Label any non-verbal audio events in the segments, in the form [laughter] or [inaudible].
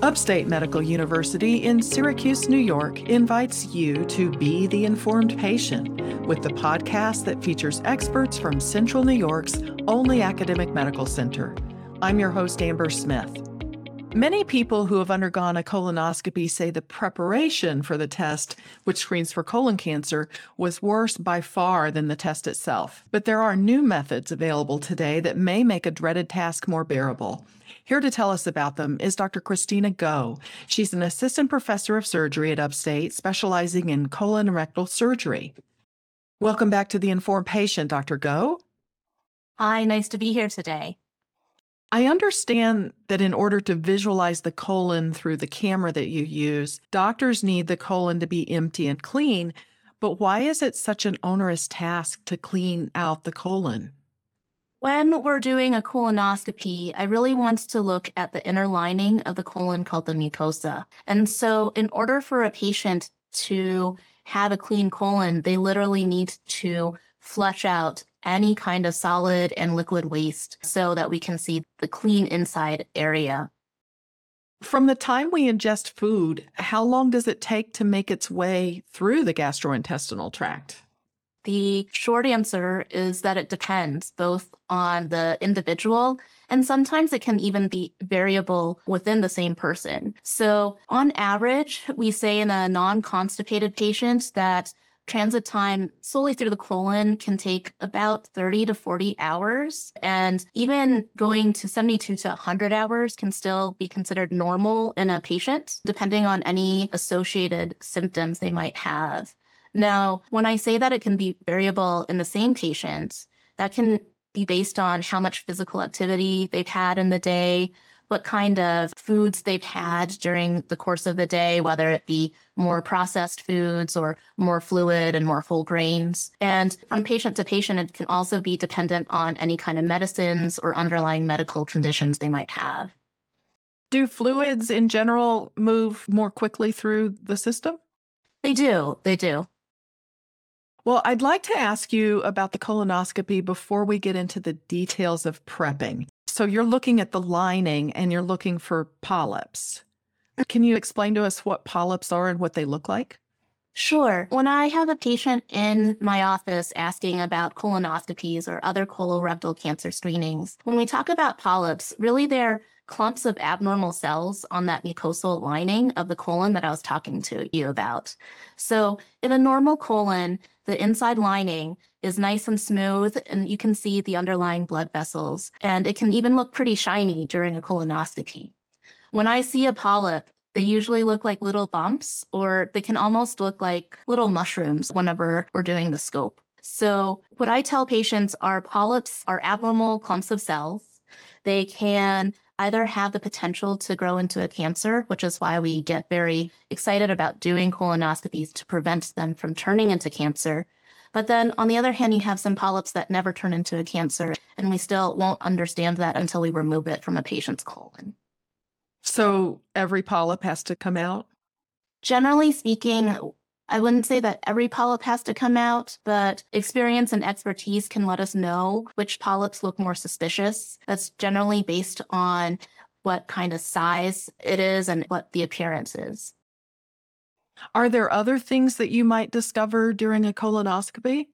Upstate Medical University in Syracuse, New York invites you to be the informed patient with the podcast that features experts from Central New York's only academic medical center. I'm your host, Amber Smith. Many people who have undergone a colonoscopy say the preparation for the test, which screens for colon cancer, was worse by far than the test itself. But there are new methods available today that may make a dreaded task more bearable. Here to tell us about them is Dr. Christina Go. She's an assistant professor of surgery at Upstate, specializing in colon and rectal surgery. Welcome back to the Informed Patient, Dr. Go. Hi, nice to be here today. I understand that in order to visualize the colon through the camera that you use, doctors need the colon to be empty and clean. But why is it such an onerous task to clean out the colon? When we're doing a colonoscopy, I really want to look at the inner lining of the colon called the mucosa. And so, in order for a patient to have a clean colon, they literally need to flush out any kind of solid and liquid waste so that we can see the clean inside area. From the time we ingest food, how long does it take to make its way through the gastrointestinal tract? The short answer is that it depends both on the individual and sometimes it can even be variable within the same person. So, on average, we say in a non constipated patient that transit time solely through the colon can take about 30 to 40 hours. And even going to 72 to 100 hours can still be considered normal in a patient, depending on any associated symptoms they might have. Now, when I say that it can be variable in the same patient, that can be based on how much physical activity they've had in the day, what kind of foods they've had during the course of the day, whether it be more processed foods or more fluid and more whole grains. And from patient to patient, it can also be dependent on any kind of medicines or underlying medical conditions they might have. Do fluids in general move more quickly through the system? They do. They do. Well, I'd like to ask you about the colonoscopy before we get into the details of prepping. So, you're looking at the lining and you're looking for polyps. Can you explain to us what polyps are and what they look like? Sure. When I have a patient in my office asking about colonoscopies or other colorectal cancer screenings, when we talk about polyps, really they're clumps of abnormal cells on that mucosal lining of the colon that I was talking to you about. So, in a normal colon, the inside lining is nice and smooth, and you can see the underlying blood vessels, and it can even look pretty shiny during a colonoscopy. When I see a polyp, they usually look like little bumps, or they can almost look like little mushrooms whenever we're doing the scope. So, what I tell patients are polyps are abnormal clumps of cells. They can either have the potential to grow into a cancer, which is why we get very excited about doing colonoscopies to prevent them from turning into cancer. But then on the other hand, you have some polyps that never turn into a cancer, and we still won't understand that until we remove it from a patient's colon. So every polyp has to come out? Generally speaking, I wouldn't say that every polyp has to come out, but experience and expertise can let us know which polyps look more suspicious. That's generally based on what kind of size it is and what the appearance is. Are there other things that you might discover during a colonoscopy?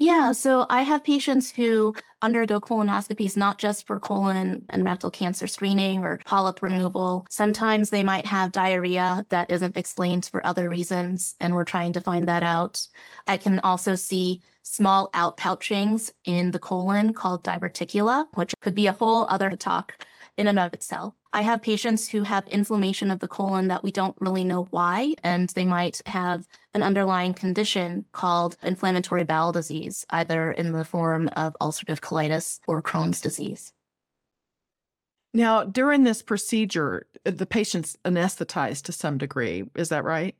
Yeah, so I have patients who undergo colonoscopies not just for colon and rectal cancer screening or polyp removal. Sometimes they might have diarrhea that isn't explained for other reasons, and we're trying to find that out. I can also see small outpouchings in the colon called diverticula, which could be a whole other talk in and of itself. I have patients who have inflammation of the colon that we don't really know why, and they might have an underlying condition called inflammatory bowel disease, either in the form of ulcerative colitis or Crohn's disease. Now, during this procedure, the patient's anesthetized to some degree. Is that right?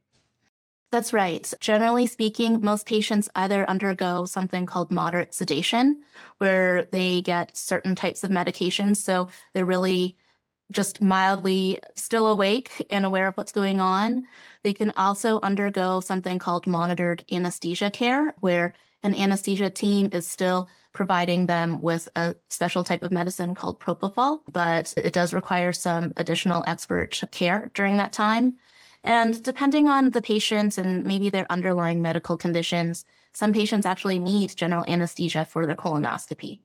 That's right. Generally speaking, most patients either undergo something called moderate sedation, where they get certain types of medications. So they're really just mildly still awake and aware of what's going on. They can also undergo something called monitored anesthesia care, where An anesthesia team is still providing them with a special type of medicine called propofol, but it does require some additional expert care during that time. And depending on the patients and maybe their underlying medical conditions, some patients actually need general anesthesia for their colonoscopy.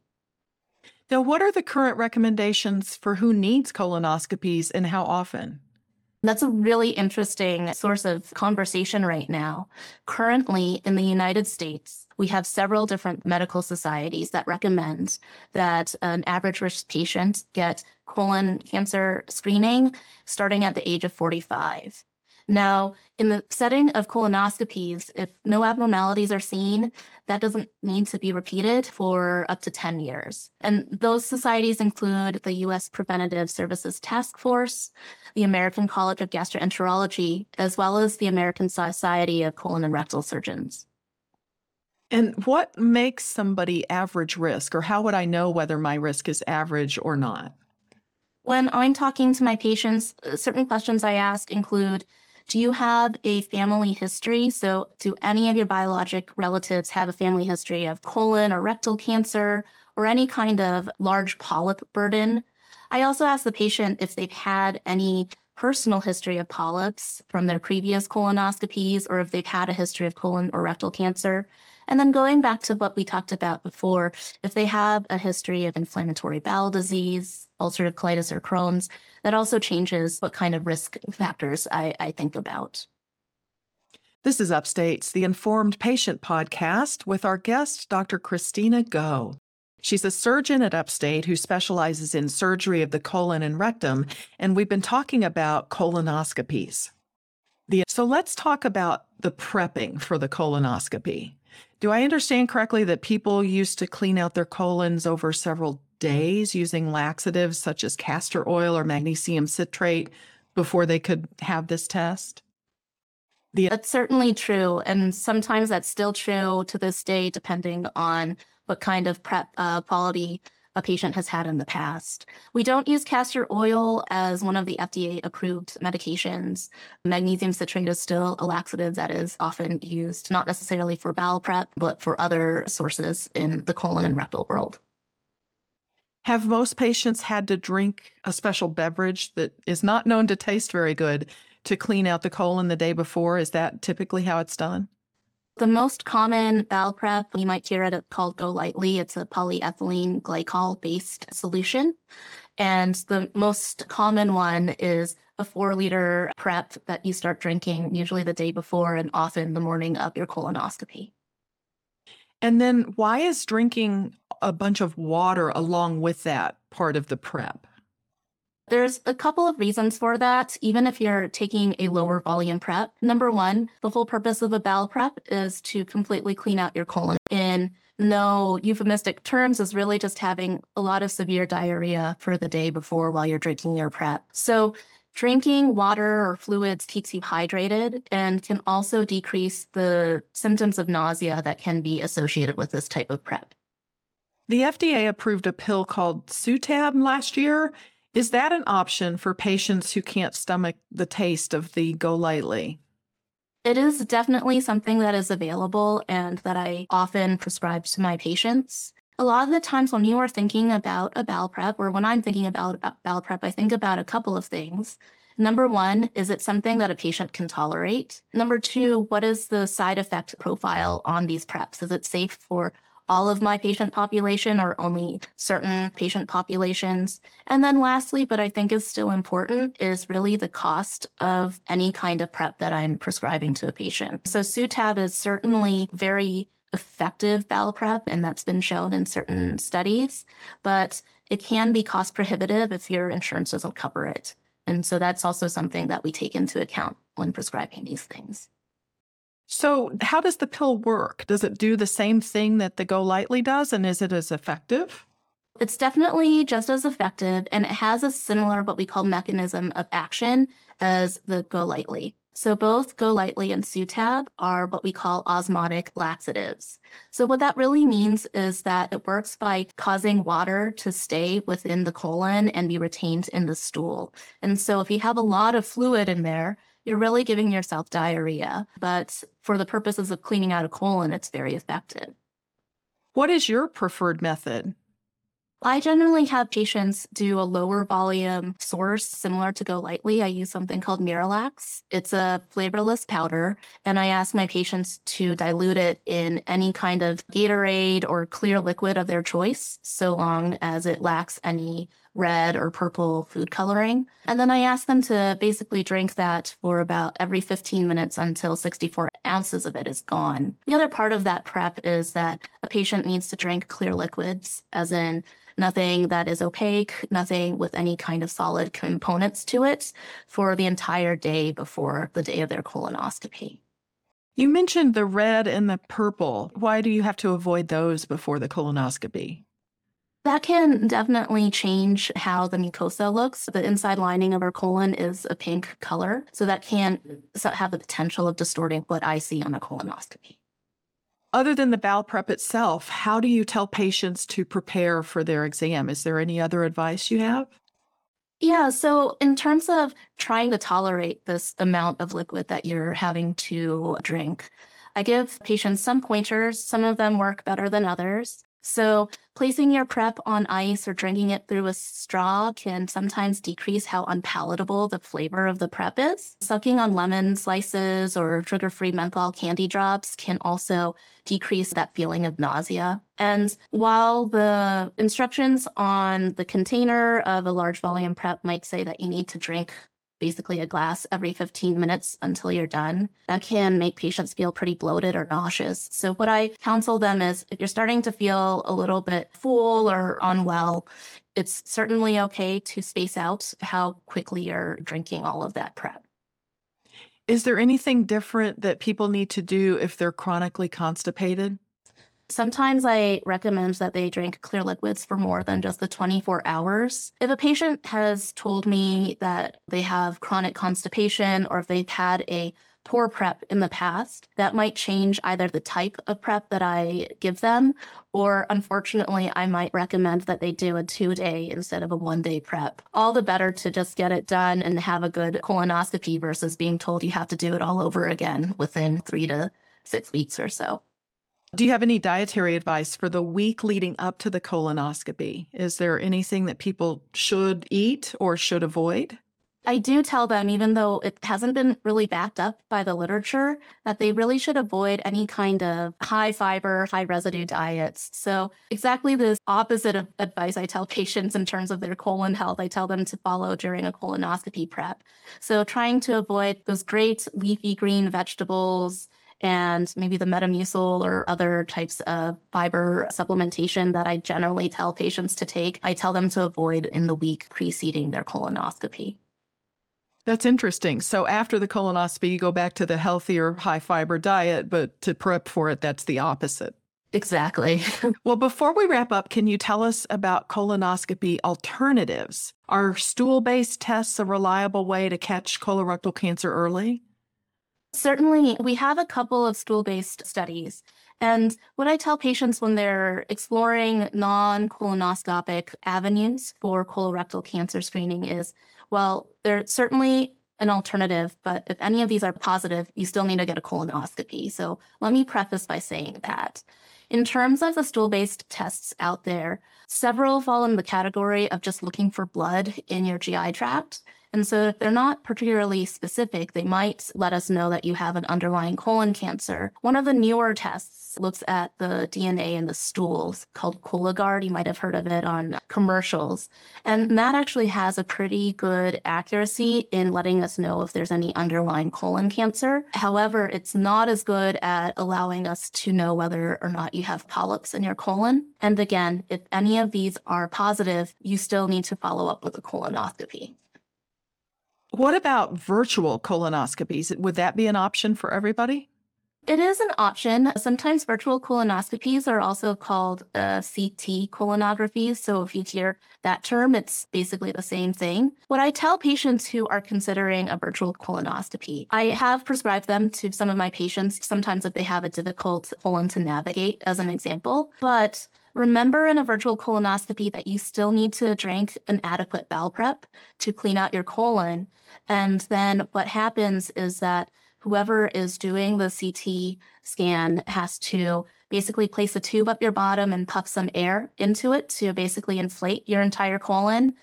Now, what are the current recommendations for who needs colonoscopies and how often? That's a really interesting source of conversation right now. Currently, in the United States, we have several different medical societies that recommend that an average risk patient get colon cancer screening starting at the age of 45. Now, in the setting of colonoscopies, if no abnormalities are seen, that doesn't need to be repeated for up to 10 years. And those societies include the U.S. Preventative Services Task Force, the American College of Gastroenterology, as well as the American Society of Colon and Rectal Surgeons. And what makes somebody average risk, or how would I know whether my risk is average or not? When I'm talking to my patients, uh, certain questions I ask include do you have a family history? So, do any of your biologic relatives have a family history of colon or rectal cancer or any kind of large polyp burden? I also ask the patient if they've had any personal history of polyps from their previous colonoscopies or if they've had a history of colon or rectal cancer. And then going back to what we talked about before, if they have a history of inflammatory bowel disease, ulcerative colitis, or Crohn's, that also changes what kind of risk factors I, I think about. This is Upstate's The Informed Patient podcast with our guest, Dr. Christina Goh. She's a surgeon at Upstate who specializes in surgery of the colon and rectum, and we've been talking about colonoscopies. The, so let's talk about the prepping for the colonoscopy. Do I understand correctly that people used to clean out their colons over several days using laxatives such as castor oil or magnesium citrate before they could have this test? The- that's certainly true. And sometimes that's still true to this day, depending on what kind of prep uh, quality a patient has had in the past. We don't use castor oil as one of the FDA approved medications. Magnesium citrate is still a laxative that is often used, not necessarily for bowel prep, but for other sources in the colon and rectal world. Have most patients had to drink a special beverage that is not known to taste very good to clean out the colon the day before? Is that typically how it's done? The most common bowel prep, you might hear it called GoLytely. It's a polyethylene glycol based solution. And the most common one is a four liter prep that you start drinking usually the day before and often the morning of your colonoscopy. And then why is drinking a bunch of water along with that part of the prep? There's a couple of reasons for that, even if you're taking a lower volume prep. Number one, the whole purpose of a bowel prep is to completely clean out your colon. In no euphemistic terms, is really just having a lot of severe diarrhea for the day before while you're drinking your prep. So Drinking water or fluids keeps you hydrated and can also decrease the symptoms of nausea that can be associated with this type of prep. The FDA approved a pill called Sutab last year. Is that an option for patients who can't stomach the taste of the GoLytely? It is definitely something that is available and that I often prescribe to my patients. A lot of the times when you are thinking about a bowel prep, or when I'm thinking about bowel prep, I think about a couple of things. Number one, is it something that a patient can tolerate? Number two, what is the side effect profile on these preps? Is it safe for all of my patient population or only certain patient populations. And then lastly, but I think is still important, is really the cost of any kind of prep that I'm prescribing to a patient. So Sutab is certainly very effective bowel prep, and that's been shown in certain studies, but it can be cost prohibitive if your insurance doesn't cover it. And so that's also something that we take into account when prescribing these things. So, how does the pill work? Does it do the same thing that the GoLytely does, and is it as effective? It's definitely just as effective, and it has a similar what we call mechanism of action as the GoLytely. So both GoLytely and Sutab are what we call osmotic laxatives. So what that really means is that it works by causing water to stay within the colon and be retained in the stool. And so if you have a lot of fluid in there, you're really giving yourself diarrhea. But for the purposes of cleaning out a colon, it's very effective. What is your preferred method? I generally have patients do a lower volume source similar to GoLytely. I use something called Miralax. It's a flavorless powder, and I ask my patients to dilute it in any kind of Gatorade or clear liquid of their choice, so long as it lacks any red or purple food coloring. And then I ask them to basically drink that for about every 15 minutes until 64 ounces of it is gone. The other part of that prep is that a patient needs to drink clear liquids, as in nothing that is opaque, nothing with any kind of solid components to it for the entire day before the day of their colonoscopy. You mentioned the red and the purple. Why do you have to avoid those before the colonoscopy? That can definitely change how the mucosa looks. The inside lining of our colon is a pink color, so that can have the potential of distorting what I see on a colonoscopy. Other than the bowel prep itself, how do you tell patients to prepare for their exam? Is there any other advice you have? Yeah, so in terms of trying to tolerate this amount of liquid that you're having to drink, I give patients some pointers. Some of them work better than others. So, placing your prep on ice or drinking it through a straw can sometimes decrease how unpalatable the flavor of the prep is. Sucking on lemon slices or sugar free menthol candy drops can also decrease that feeling of nausea. And while the instructions on the container of a large volume prep might say that you need to drink basically a glass every 15 minutes until you're done. That can make patients feel pretty bloated or nauseous. So, what I counsel them is if you're starting to feel a little bit full or unwell, it's certainly okay to space out how quickly you're drinking all of that prep. Is there anything different that people need to do if they're chronically constipated? Sometimes I recommend that they drink clear liquids for more than just the 24 hours. If a patient has told me that they have chronic constipation or if they've had a poor prep in the past, that might change either the type of prep that I give them, or unfortunately, I might recommend that they do a two day instead of a one day prep. All the better to just get it done and have a good colonoscopy versus being told you have to do it all over again within three to six weeks or so. Do you have any dietary advice for the week leading up to the colonoscopy? Is there anything that people should eat or should avoid? I do tell them, even though it hasn't been really backed up by the literature, that they really should avoid any kind of high fiber, high residue diets. So, exactly the opposite of advice I tell [laughs] patients in terms of their colon health, I tell them to follow during a colonoscopy prep. So, trying to avoid those great leafy green vegetables, and maybe the Metamucil or other types of fiber supplementation that I generally tell patients to take, I tell them to avoid in the week preceding their colonoscopy. That's interesting. So after the colonoscopy, you go back to the healthier, high fiber diet, but to prep for it, that's the opposite. Exactly. [laughs] well, before we wrap up, can you tell us about colonoscopy alternatives? Are stool based tests a reliable way to catch colorectal cancer early? Certainly, we have a couple of stool based studies. And what I tell patients when they're exploring non colonoscopic avenues for colorectal cancer screening is well, they're certainly an alternative, but if any of these are positive, you still need to get a colonoscopy. So let me preface by saying that. In terms of the stool based tests out there, several fall in the category of just looking for blood in your GI tract. And so if they're not particularly specific, they might let us know that you have an underlying colon cancer. One of the newer tests looks at the DNA in the stools called Cologuard. You might have heard of it on commercials. And that actually has a pretty good accuracy in letting us know if there's any underlying colon cancer. However, it's not as good at allowing us to know whether or not you have polyps in your colon. And again, if any of these are positive, you still need to follow up with a colonoscopy. What about virtual colonoscopies? Would that be an option for everybody? It is an option. Sometimes virtual colonoscopies are also called uh, CT colonographies. So if you hear that term, it's basically the same thing. What I tell patients who are considering a virtual colonoscopy, I have prescribed them to some of my patients, sometimes if they have a difficult colon to navigate, as an example. But Remember in a virtual colonoscopy that you still need to drink an adequate bowel prep to clean out your colon. And then what happens is that whoever is doing the CT scan has to basically place a tube up your bottom and puff some air into it to basically inflate your entire colon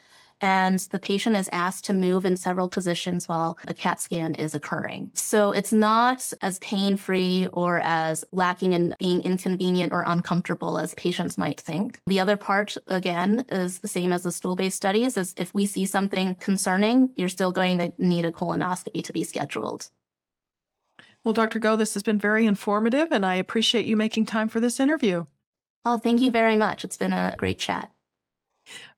and the patient is asked to move in several positions while a CAT scan is occurring. So it's not as pain free or as lacking in being inconvenient or uncomfortable as patients might think. The other part, again, is the same as the stool based studies is if we see something concerning, you're still going to need a colonoscopy to be scheduled. Well, Dr. Go, this has been very informative, and I appreciate you making time for this interview. Oh, thank you very much. It's been a great chat.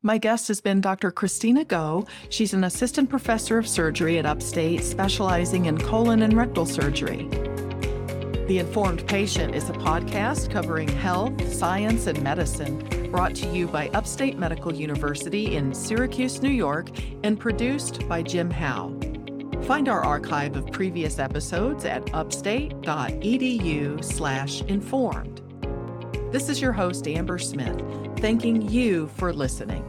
My guest has been Dr. Christina Goh. She's an assistant professor of surgery at Upstate, specializing in colon and rectal surgery. The Informed Patient is a podcast covering health, science, and medicine, brought to you by Upstate Medical University in Syracuse, New York, and produced by Jim Howe. Find our archive of previous episodes at upstate.edu/informed. This is your host, Amber Smith, thanking you for listening.